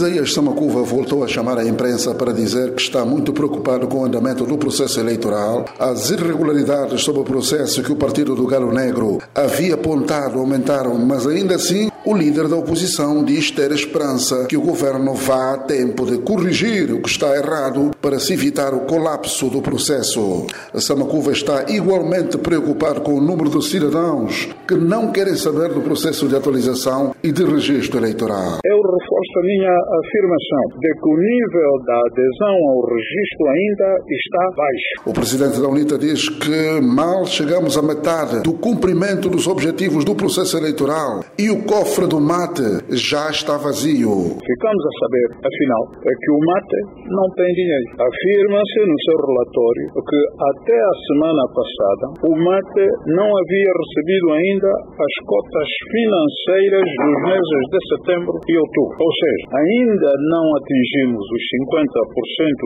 Isaías Samacuva voltou a chamar a imprensa para dizer que está muito preocupado com o andamento do processo eleitoral, as irregularidades sobre o processo que o Partido do Galo Negro havia apontado aumentaram, mas ainda assim o líder da oposição diz ter esperança que o governo vá a tempo de corrigir o que está errado para se evitar o colapso do processo. Samacuva está igualmente preocupado com o número de cidadãos que não querem saber do processo de atualização e de registro eleitoral. Eu reforço a minha afirmação de que o nível da adesão ao registro ainda está baixo. O presidente da UNITA diz que mal chegamos à metade do cumprimento dos objetivos do processo eleitoral e o cofre do mate já está vazio. Ficamos a saber, afinal, é que o mate não tem dinheiro. Afirma-se no seu relatório que até a semana passada o mate não havia recebido ainda as cotas financeiras dos meses de setembro e outubro. Ou seja, ainda não atingimos os 50%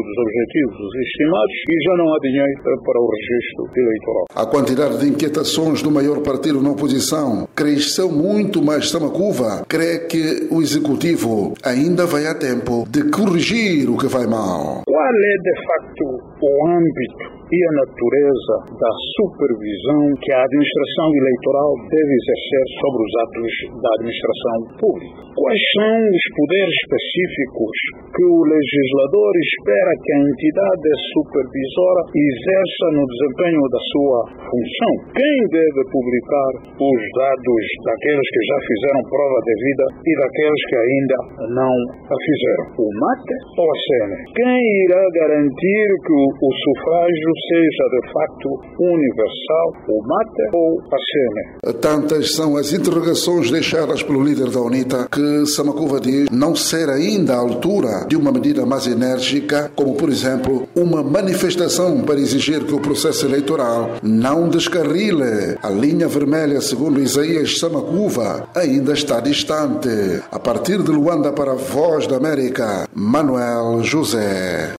dos objetivos estimados e já não há dinheiro para o registro eleitoral. A quantidade de inquietações do maior partido na oposição cresceu muito, mas Samacuva crê que o executivo ainda vai a tempo de corrigir o que vai mal. Qual é, de facto, o âmbito e a natureza da supervisão que a administração eleitoral deve exercer sobre os atos da administração pública. Quais são os poderes específicos que o legislador espera que a entidade supervisora exerça no desempenho da sua função? Quem deve publicar os dados daqueles que já fizeram prova de vida e daqueles que ainda não a fizeram? O MATE ou a SENE? Quem irá garantir que o sufrágio seja de facto universal, o mate ou a SEME. Tantas são as interrogações deixadas pelo líder da UNITA que Samacuva diz não ser ainda a altura de uma medida mais enérgica, como por exemplo uma manifestação para exigir que o processo eleitoral não descarrile. A linha vermelha, segundo Isaías Samacuva, ainda está distante. A partir de Luanda para a Voz da América, Manuel José.